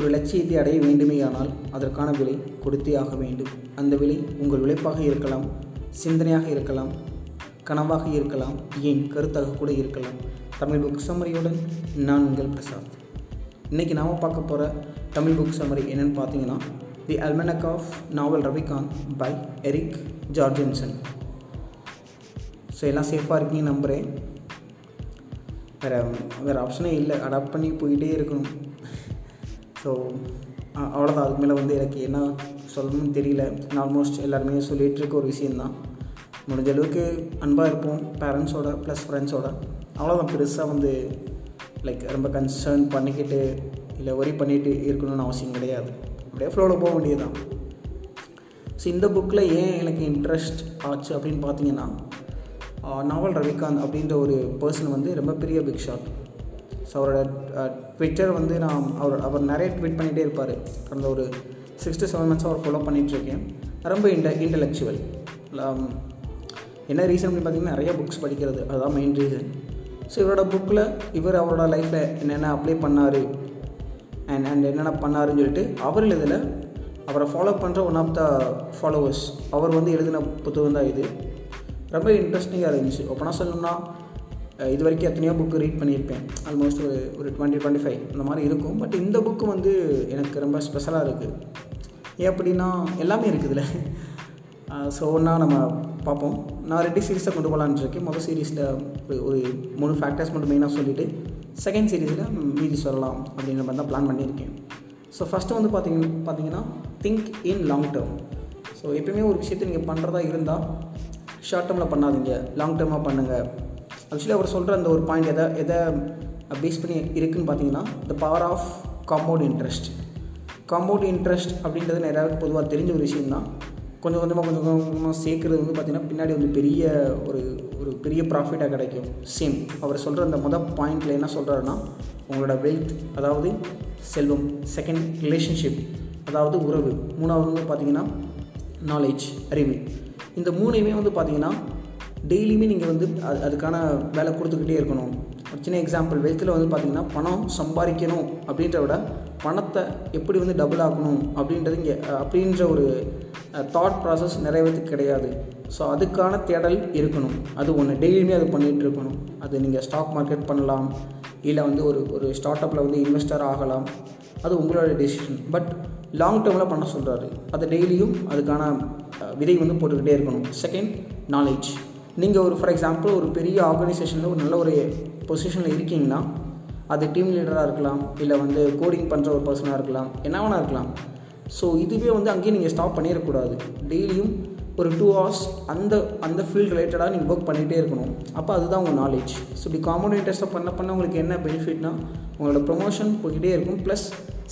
ஒரு லட்சியத்தை அடைய வேண்டுமேயானால் அதற்கான விலை கொடுத்தே ஆக வேண்டும். அந்த விலை உங்கள் உழைப்பாக இருக்கலாம் சிந்தனையாக இருக்கலாம் கனவாக இருக்கலாம் ஏன் கருத்தாக கூட இருக்கலாம். தமிழ் புக் சம்மரியுடன் நான் உங்கள் பிரசாத் இன்றைக்கி நாம் பார்க்க போகிற தமிழ் புக் சம்மரி என்னென்னு பார்த்தீங்கன்னா the Almanack of Naval Ravikant by Eric Jorgenson so எல்லாம் சேஃபாக இருக்கீங்கன்னு நம்புகிறேன் வேறு வேறு ஆப்ஷனே இல்லை. அடாப்ட் பண்ணி போயிட்டே இருக்கணும். ஸோ அவ்வளோதான் அதுக்கு மேலே வந்து எனக்கு என்ன சொல்லணும்னு தெரியல. நான் ஆல்மோஸ்ட் எல்லாருமே சொல்லிகிட்டு இருக்க ஒரு விஷயந்தான் முடிஞ்ச அளவுக்கு அன்பாக இருப்போம். பேரண்ட்ஸோட ப்ளஸ் ஃப்ரெண்ட்ஸோட அவ்வளோதான் பெருசாக வந்து லைக் ரொம்ப கன்சர்ன் பண்ணிக்கிட்டு இல்லை ஒரி பண்ணிட்டு இருக்கணும்னு அவசியம் கிடையாது. அப்படியே ஃப்ளோவில் போக வேண்டியதுதான். ஸோ இந்த புக்கில் ஏன் எனக்கு இன்ட்ரெஸ்ட் ஆச்சு அப்படின்னு பார்த்தீங்கன்னா நாவல் ரவிகாந்த் அப்படின்ற ஒரு பர்சன் வந்து ரொம்ப பெரிய பிக் ஷாட் ஸோ அவரோட ட்விட்டர் வந்து நான் அவர் அவர் நிறைய ட்வீட் பண்ணிகிட்டே இருப்பார். கடந்த ஒரு சிக்ஸ் டு செவன் மந்த்ஸ் அவர் ஃபாலோ பண்ணிகிட்ருக்கேன் ரொம்ப இன்ட இன்டலெக்சுவல் என்ன ரீசன் அப்படின்னு பார்த்தீங்கன்னா நிறைய புக்ஸ் படிக்கிறது. அதுதான் மெயின் ரீசன் ஸோ இவரோட புக்கில் இவர் அவரோட லைஃப்பில் என்னென்ன அப்ளை பண்ணார்? அண்ட் அண்ட் என்னென்ன பண்ணாருன்னு சொல்லிட்டு அவர் இதில் அவரை ஃபாலோ பண்ணுற ஒன் ஆஃப் த ஃபாலோவர்ஸ் அவர் வந்து எழுதின புத்தகம் தான் இது. ரொம்ப இன்ட்ரெஸ்டிங்காக இருந்துச்சு. அப்போனா சொல்லணும்னா இது வரைக்கும் எத்தனையோ புக்கு ரீட் பண்ணியிருப்பேன். ஆல்மோஸ்ட் ஒரு ஒரு டுவெண்ட்டி டுவெண்ட்டி ஃபைவ் அந்த மாதிரி இருக்கும். பட் இந்த புக்கு வந்து எனக்கு ரொம்ப ஸ்பெஷலாக இருக்குது ஏன் அப்படின்னா எல்லாமே இருக்குதுல்ல. ஸோ ஒன்றா நம்ம பார்ப்போம். நான் ரெண்டு சீரீஸை கொண்டு போகலான்னு இருக்கேன். மொதல் சீரீஸில் ஒரு ஒரு மூணு ஃபேக்டர்ஸ் மட்டும் மெயினாக சொல்லிவிட்டு செகண்ட் சீரீஸில் மீதி சொல்லலாம் அப்படின்ற மாதிரி தான் பிளான் பண்ணியிருக்கேன். ஸோ ஃபஸ்ட்டு வந்து பார்த்திங்க பார்த்தீங்கன்னா think in long term so எப்பயுமே ஒரு விஷயத்தை நீங்கள் பண்ணுறதா இருந்தால் ஷார்ட் டேர்மில் பண்ணாதீங்க. லாங் டேர்மாக பண்ணுங்கள் ஆக்சுவலி அவர் சொல்கிற அந்த ஒரு பாயிண்ட் எதை எதை பேஸ் பண்ணி இருக்குதுன்னு பார்த்தீங்கன்னா the power of compound interest compound interest அப்படின்றது நிறையாவுக்கு பொதுவாக தெரிஞ்ச ஒரு விஷயம் தான் கொஞ்சம் கொஞ்சமாக கொஞ்சம் கொஞ்சமாக சேர்க்குறது வந்து பார்த்திங்கன்னா பின்னாடி வந்து பெரிய ஒரு ஒரு பெரிய ப்ராஃபிட்டாக கிடைக்கும். சேம் அவர் சொல்கிற அந்த மொதல் பாயிண்டில் என்ன சொல்கிறாருன்னா உங்களோட வெல்த் அதாவது செல்வம். செகண்ட் ரிலேஷன்ஷிப் அதாவது உறவு. மூணாவது வந்து பார்த்திங்கன்னா நாலேஜ் அறிவு. இந்த மூணையுமே வந்து பார்த்திங்கன்னா டெய்லியுமே நீங்கள் வந்து அது அதுக்கான வேலை கொடுத்துக்கிட்டே இருக்கணும். ஒரு சின்ன எக்ஸாம்பிள் வெல்த்தில் வந்து பார்த்திங்கன்னா பணம் சம்பாதிக்கணும் அப்படின்ற விட பணத்தை எப்படி வந்து டபுள் ஆக்கணும் அப்படின்றது இங்கே அப்படின்ற ஒரு தாட் ப்ராசஸ் நிறைவேற்று கிடையாது. ஸோ அதுக்கான தேடல் இருக்கணும். அது ஒன்று டெய்லியுமே அது பண்ணிகிட்டு இருக்கணும். அது நீங்கள் ஸ்டாக் மார்க்கெட் பண்ணலாம். இல்லை வந்து ஒரு ஒரு ஸ்டார்ட் அப்பில் வந்து இன்வெஸ்டர் ஆகலாம். அது உங்களோட டெசிஷன் பட் லாங் டேர்மில் பண்ண சொல்கிறாரு அது டெய்லியும் அதுக்கான விதை வந்து போட்டுக்கிட்டே இருக்கணும். செகண்ட் நாலேஜ் நீங்கள் ஒரு ஃபார் எக்ஸாம்பிள் ஒரு பெரிய ஆர்கனைசேஷனில் ஒரு நல்ல ஒரு பொசிஷனில் இருக்கீங்கன்னா அது டீம் லீடராக இருக்கலாம் இல்லை வந்து கோடிங் பண்ணுற ஒரு பர்சனாக இருக்கலாம் என்ன வேணா இருக்கலாம். ஸோ இதுவே வந்து அங்கேயும் நீங்கள் ஸ்டாப் பண்ணிடக்கூடாது. டெய்லியும் ஒரு டூ ஹவர்ஸ் அந்த அந்த ஃபீல்ட் ரிலேட்டடாக நீங்கள் ஒர்க் பண்ணிகிட்டே இருக்கணும். அப்போ அதுதான் உங்கள் நாலேஜ் ஸோ இப்படி காமோடேட்டர்ஸை பண்ண பண்ண உங்களுக்கு என்ன பெனிஃபிட்னா உங்களோட ப்ரொமோஷன் போய்கிட்டே இருக்கும் ப்ளஸ்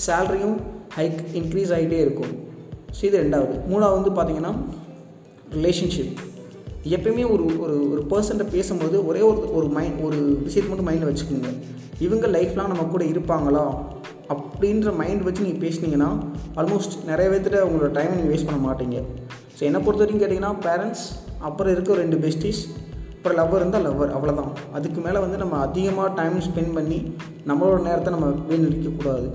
சேலரியும் ஹைக் இன்க்ரீஸ் ஆகிட்டே இருக்கும். ஸோ இது ரெண்டாவது. மூணாவது வந்து பார்த்தீங்கன்னா ரிலேஷன்ஷிப் எப்பயுமே ஒரு ஒரு ஒரு பர்சன்ட்ட பேசும்போது ஒரே ஒரு ஒரு மைண்ட் ஒரு விஷயத்தை மட்டும் மைண்டில் வச்சுக்கோங்க. இவங்க லைஃப்லாம் நம்ம கூட இருப்பாங்களா? அப்படின்ற மைண்ட் வச்சு நீங்கள் பேசுனீங்கன்னா ஆல்மோஸ்ட் நிறைய பேர்த்திட்ட உங்களோட டைமை நீங்கள் வேஸ்ட் பண்ண மாட்டீங்க. ஸோ என்னை பொறுத்த வரைக்கும் கேட்டிங்கன்னா பேரண்ட்ஸ் அப்புறம் இருக்க ரெண்டு பெஸ்டிஸ் அப்புறம் லவ்வர் இருந்தால் லவ்வர் அவ்வளோதான் அதுக்கு மேலே வந்து நம்ம அதிகமாக டைம் ஸ்பெண்ட் பண்ணி நம்மளோட நேரத்தை நம்ம வீணடிக்கக்கூடாது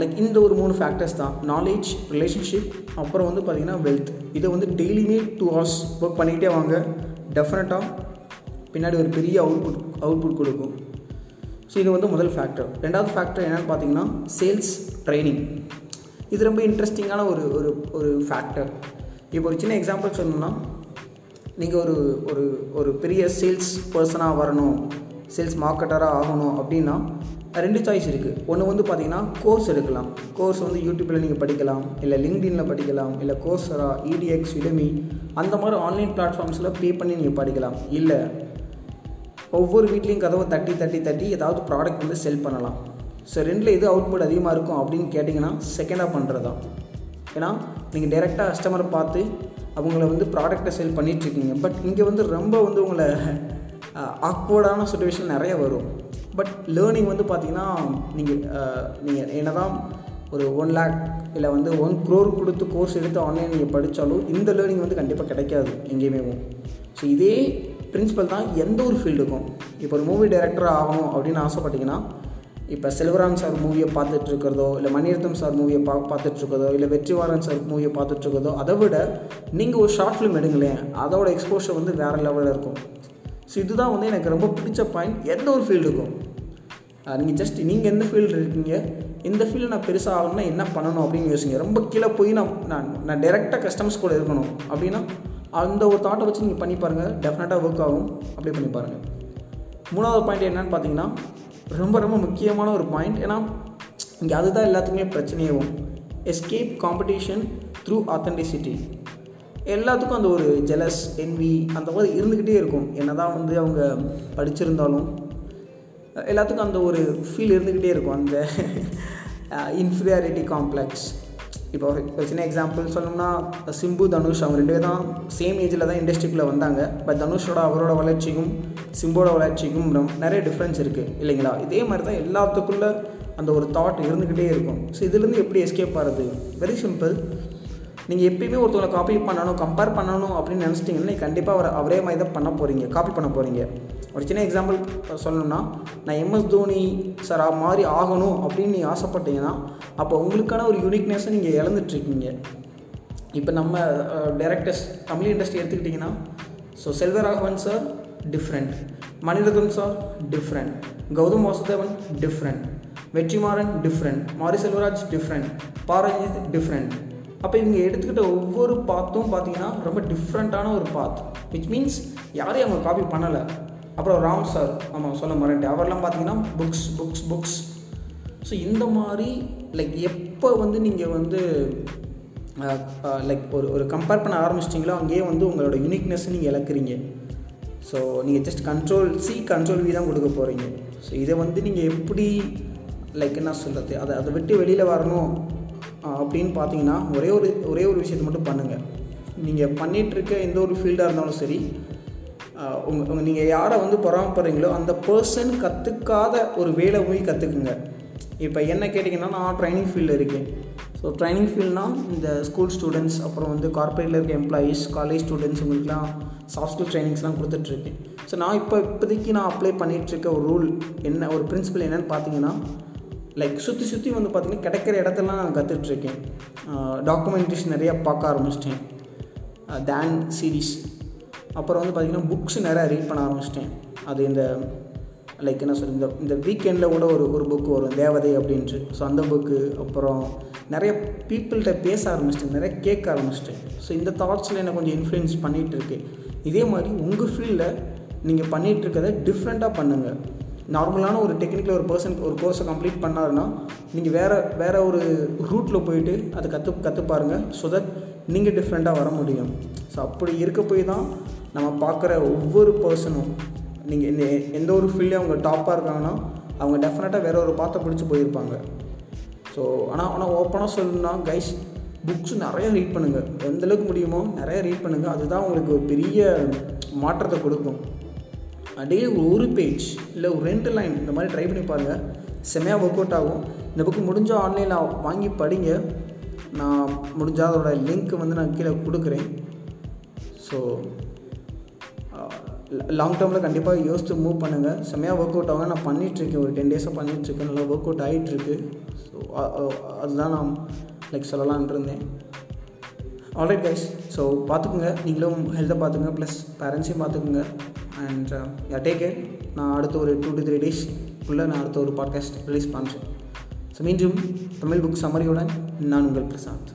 லைக் இந்த ஒரு மூணு ஃபேக்டர்ஸ் தான். நாலேஜ் ரிலேஷன்ஷிப் அப்புறம் வந்து பார்த்திங்கன்னா வெல்த் இதை வந்து டெய்லியுமே டூ ஹவர்ஸ் ஒர்க் பண்ணிக்கிட்டே வாங்க. டெஃபினட்டாக பின்னாடி ஒரு பெரிய அவுட்புட் அவுட்புட் கொடுக்கும். ஸோ இது வந்து முதல் ஃபேக்டர் ரெண்டாவது ஃபேக்டர் என்னென்னு பார்த்தீங்கன்னா சேல்ஸ் ட்ரைனிங் இது ரொம்ப இன்ட்ரெஸ்டிங்கான ஒரு ஒரு ஒரு ஃபேக்டர் இப்போ ஒரு சின்ன எக்ஸாம்பிள் சொல்லணும்னா நீங்கள் ஒரு ஒரு ஒரு பெரிய சேல்ஸ் பர்சனாக வரணும் சேல்ஸ் மார்க்கெட்டராக ஆகணும் அப்படின்னா ரெண்டு சாய்ஸ் இருக்குது ஒன்று வந்து பார்த்தீங்கன்னா கோர்ஸ் எடுக்கலாம். கோர்ஸ் வந்து யூடியூப்பில் நீங்கள் படிக்கலாம் இல்லை லிங்க்டின்ல படிக்கலாம் இல்லை கோர்ஸரா இடிஎக்ஸ் இடமி அந்த மாதிரி ஆன்லைன் பிளாட்ஃபார்ம்ஸில் பே பண்ணி நீங்கள் படிக்கலாம். இல்லை ஒவ்வொரு வீட்லேயும் கதவை தட்டி தட்டி தட்டி ஏதாவது ப்ராடக்ட் வந்து செல் பண்ணலாம். ஸோ ரெண்டில் எது அவுட்புட் அதிகமாக இருக்கும் அப்படின்னு கேட்டிங்கன்னா செகண்டாக பண்ணுறது தான் ஏன்னா நீங்கள் டேரெக்டாக கஸ்டமரை பார்த்து அவங்கள வந்து ப்ராடக்டை செல் பண்ணிகிட்ருக்கீங்க பட் இங்கே வந்து ரொம்ப வந்து உங்களை ஆக்வர்டான சுச்சுவேஷன் நிறைய வரும். பட் லேர்னிங் வந்து பார்த்திங்கன்னா நீங்கள் நீங்கள் என்ன தான் ஒரு ஒன் லேக் இல்லை வந்து ஒன் க்ரோர் கொடுத்து கோர்ஸ் எடுத்து ஆன்லைன் நீங்கள் படித்தாலும் இந்த லேர்னிங் வந்து கண்டிப்பாக கிடைக்காது எங்கேயுமே. ஸோ இதே பிரின்சிபல் தான் எந்த ஒரு ஃபீல்டுக்கும் இப்போ ஒரு மூவி டைரக்டர் ஆகணும் அப்படின்னு ஆசைப்பட்டீங்கன்னா இப்போ செல்வராம் சார் மூவியை பார்த்துட்ருக்கிறதோ இல்லை மணிரத்தம் சார் மூவியை பா பார்த்துட்ருக்கதோ இல்லை வெற்றிவாரன் சார் மூவியை பார்த்துட்ருக்கதோ அதை விட நீங்கள் ஒரு ஷார்ட் ஃபிலிம் எடுங்களேன் அதோட எக்ஸ்போஷர் வந்து வேறு லெவலில் இருக்கும். ஸோ இதுதான் வந்து எனக்கு ரொம்ப பிடிச்ச பாயிண்ட் எந்த ஒரு ஃபீல்டுக்கும் நீங்கள் ஜஸ்ட் நீங்கள் எந்த ஃபீல்டு இருக்கீங்க இந்த ஃபீல்டு நான் பெருசாக ஆகணும்னா என்ன பண்ணணும் அப்படின்னு யோசிங்க. ரொம்ப கீழே போய் நான் நான் நான் டேரெக்டாக கஸ்டமர்ஸ் கூட இருக்கணும். அப்படின்னா அந்த ஒரு தாட்டை வச்சு நீங்கள் பண்ணி பாருங்கள் டெஃபினட்டாக ஒர்க் ஆகும். அப்படி பண்ணி பாருங்கள் மூணாவது பாயிண்ட் என்னென்னு பார்த்தீங்கன்னா ரொம்ப ரொம்ப முக்கியமான ஒரு பாயிண்ட் ஏன்னா இங்கே அதுதான் எல்லாத்துக்குமே பிரச்சனையாகும் எஸ்கேப் காம்படிஷன் த்ரூ ஆத்தென்டிசிட்டி எல்லாத்துக்கும் அந்த ஒரு ஜெலஸ் என்வி அந்த மாதிரி இருந்துக்கிட்டே இருக்கும். என்ன தான் வந்து அவங்க படிச்சிருந்தாலும் எல்லாத்துக்கும் அந்த ஒரு ஃபீல் இருந்துக்கிட்டே இருக்கும் அந்த இன்ஃபீரியாரிட்டி காம்ப்ளெக்ஸ் இப்போ ஒரு சின்ன எக்ஸாம்பிள் சொல்லணும்னா சிம்பு தனுஷ் அவங்க ரெண்டு பேரும் தான் சேம் ஏஜில் தான் இண்டஸ்ட்ரிக்குள்ளே வந்தாங்க. பட் தனுஷோட அவரோட வளர்ச்சிக்கும் சிம்போட வளர்ச்சிக்கும் நிறைய டிஃப்ரென்ஸ் இருக்குது இல்லைங்களா? இதே மாதிரி தான் எல்லாத்துக்குள்ளே அந்த ஒரு தாட் இருந்துக்கிட்டே இருக்கும். ஸோ இதுலேருந்து எப்படி எஸ்கேப் ஆகிறது வெரி சிம்பிள் நீங்கள் எப்பயுமே ஒருத்தவங்களை காப்பி பண்ணணும் கம்பேர் பண்ணணும் அப்படின்னு நினச்சிட்டிங்கன்னா நீங்கள் கண்டிப்பாக அவர் அவரே மாதிரி தான் பண்ண போகிறீங்க காப்பி பண்ண போகிறீங்க ஒரு சின்ன எக்ஸாம்பிள் சொல்லணும்னா நான் எம்எஸ் தோனி சார் மாதிரி ஆகணும் அப்படின்னு நீங்கள் ஆசைப்பட்டீங்கன்னா அப்போ உங்களுக்கான ஒரு யூனிக்னஸை நீங்கள் இழந்துட்டுருக்கீங்க. இப்போ நம்ம டேரக்டர்ஸ் தமிழ் இண்டஸ்ட்ரி எடுத்துக்கிட்டிங்கன்னா so Selvaraghavan sir different Mani Ratnam sir different Gautham Vasudevan different Vetrimaaran different Mari Selvaraj different பாரஜித் different அப்போ இவங்க எடுத்துக்கிட்ட ஒவ்வொரு பாத்தும் பார்த்தீங்கன்னா ரொம்ப டிஃப்ரெண்ட்டான ஒரு பாத் விச் மீன்ஸ் யாரையும் அவங்க காப்பி பண்ணலை. அப்புறம் ராம் சார் ஆமாம் சொல்ல மறந்துட்டு அவர்லாம் பார்த்தீங்கன்னா புக்ஸ் புக்ஸ் புக்ஸ் ஸோ இந்த மாதிரி லைக் எப்போ வந்து நீங்கள் வந்து லைக் ஒரு ஒரு கம்பேர் பண்ண ஆரம்பிச்சிட்டிங்களோ அங்கேயே வந்து உங்களோட யூனிக்னஸ் நீங்கள் இழக்கிறீங்க. ஸோ நீங்கள் just control C control V தான் கொடுக்க போகிறீங்க ஸோ இதை வந்து நீங்கள் எப்படி லைக் என்ன சொல்கிறது அதை அதை விட்டு வெளியில் வரணும் அப்படின்னு பார்த்தீங்கன்னா ஒரே ஒரு ஒரே ஒரு விஷயத்தை மட்டும் பண்ணுங்கள் நீங்கள் பண்ணிகிட்ருக்க எந்த ஒரு ஃபீல்டாக இருந்தாலும் சரி உங்கள் உங்கள் நீங்கள் யாரை வந்து பொறாமப்படுறீங்களோ அந்த பர்சன் கற்றுக்காத ஒரு வேலை போய் கற்றுக்குங்க இப்போ என்ன கேட்டிங்கன்னா நான் ட்ரைனிங் ஃபீல்டில் இருக்கேன். ஸோ ட்ரைனிங் ஃபீல்ட்னால் இந்த ஸ்கூல் ஸ்டூடெண்ட்ஸ் அப்புறம் வந்து கார்ப்பரேட்டில் இருக்க எம்ப்ளாயீஸ் காலேஜ் ஸ்டூடெண்ட்ஸ் உங்களுக்குலாம் சாஃப்ட் ஸ்கில் ட்ரைனிங்ஸ்லாம் கொடுத்துட்ருக்கேன். ஸோ நான் இப்போ இப்போதைக்கு நான் அப்ளை பண்ணிகிட்ருக்க ஒரு ரூல் என்ன ஒரு பிரின்சிபல் என்னென்னு பார்த்தீங்கன்னா லைக் சுற்றி சுற்றி வந்து பார்த்திங்கன்னா கிடைக்கிற இடத்தெல்லாம் நான் கற்றுட்ருக்கேன் டாக்குமெண்டேஷன் நிறையா பார்க்க ஆரம்பிச்சிட்டேன். தேன் சீரீஸ் அப்புறம் வந்து பார்த்திங்கன்னா புக்ஸ் நிறையா ரீட் பண்ண ஆரம்பிச்சிட்டேன். அது இந்த லைக் என்ன சொல்ல இந்த இந்த வீக்கெண்டில் கூட ஒரு ஒரு புக்கு வரும் தேவதை அப்படின்ட்டு. ஸோ அந்த புக்கு அப்புறம் நிறைய பீப்புள்கிட்ட பேச ஆரம்பிச்சிட்டேன் நிறைய கேட்க ஆரம்பிச்சிட்டேன். ஸோ இந்த தாட்ஸில் என்னை கொஞ்சம் இன்ஃப்ளூயன்ஸ் பண்ணிகிட்டு இருக்கு இதே மாதிரி உங்கள் ஃபீல்டில் நீங்கள் பண்ணிகிட்டு இருக்கிறத டிஃப்ரெண்ட்டாக பண்ணுங்கள் நார்மலான ஒரு டெக்னிக்கில் ஒரு பர்சன் ஒரு கோர்ஸை கம்ப்ளீட் பண்ணாருன்னா நீங்கள் வேறு வேறு ஒரு ரூட்டில் போயிட்டு அதை கற்று கற்று பாருங்கள் ஸோ தட் நீங்கள் டிஃப்ரெண்ட்டாக வர முடியும். ஸோ அப்படி இருக்க போய் தான் நம்ம பார்க்குற ஒவ்வொரு பர்சனும் நீங்கள் இந்த எந்த ஒரு ஃபீல்ட்லேயும் அவங்க டாப்பாக இருக்காங்கன்னா அவங்க டெஃபினட்டாக வேற ஒரு பாத்தை பிடிச்சி போயிருப்பாங்க. ஸோ ஆனால் ஆனால் ஓப்பனாக சொல்லணும்னா கைஸ் புக்ஸ் நிறைய ரீட் பண்ணுங்கள் எந்தளவுக்கு முடியுமோ நிறைய ரீட் பண்ணுங்கள் அதுதான் உங்களுக்கு ஒரு பெரிய மாற்றத்தை கொடுக்கும். டெய்லி ஒரு பேஜ் இல்லை ஒரு ரெண்டு லைன் இந்த மாதிரி ட்ரை பண்ணி பாருங்கள் செம்மையாக ஒர்க் அவுட் ஆகும். இந்த புக்கு முடிஞ்சால் ஆன்லைனில் வாங்கி படிங்க. நான் முடிஞ்சால் அதோட லிங்க் வந்து நான் கீழே கொடுக்குறேன். ஸோ லாங் டேர்மில் கண்டிப்பாக யோசித்து மூவ் பண்ணுங்கள் செம்மையாக ஒர்க் அவுட் ஆகும் நான் பண்ணிகிட்ருக்கேன் ஒரு டென் டேஸாக பண்ணிகிட்ருக்கேன் நல்லா ஒர்க் அவுட் ஆகிட்டுருக்கு ஸோ அதுதான் நான் லைக் சொல்லலான் இருந்தேன். ஆல்ரைட் கைஸ் ஸோ பார்த்துக்குங்க நீங்களும் ஹெல்த்தை பார்த்துக்குங்க ப்ளஸ் பேரண்ட்ஸையும் பார்த்துக்குங்க and yeah uh, take care நான் அடுத்த ஒரு டூ டு த்ரீ டேஸ்க்குள்ளே நான் அடுத்த ஒரு பாட்காஸ்ட் ரிலீஸ் பண்ணுறேன் ஸோ மீண்டும் தமிழ் புக் சமரியுடன் நான் உங்கள் பிரசாந்த்.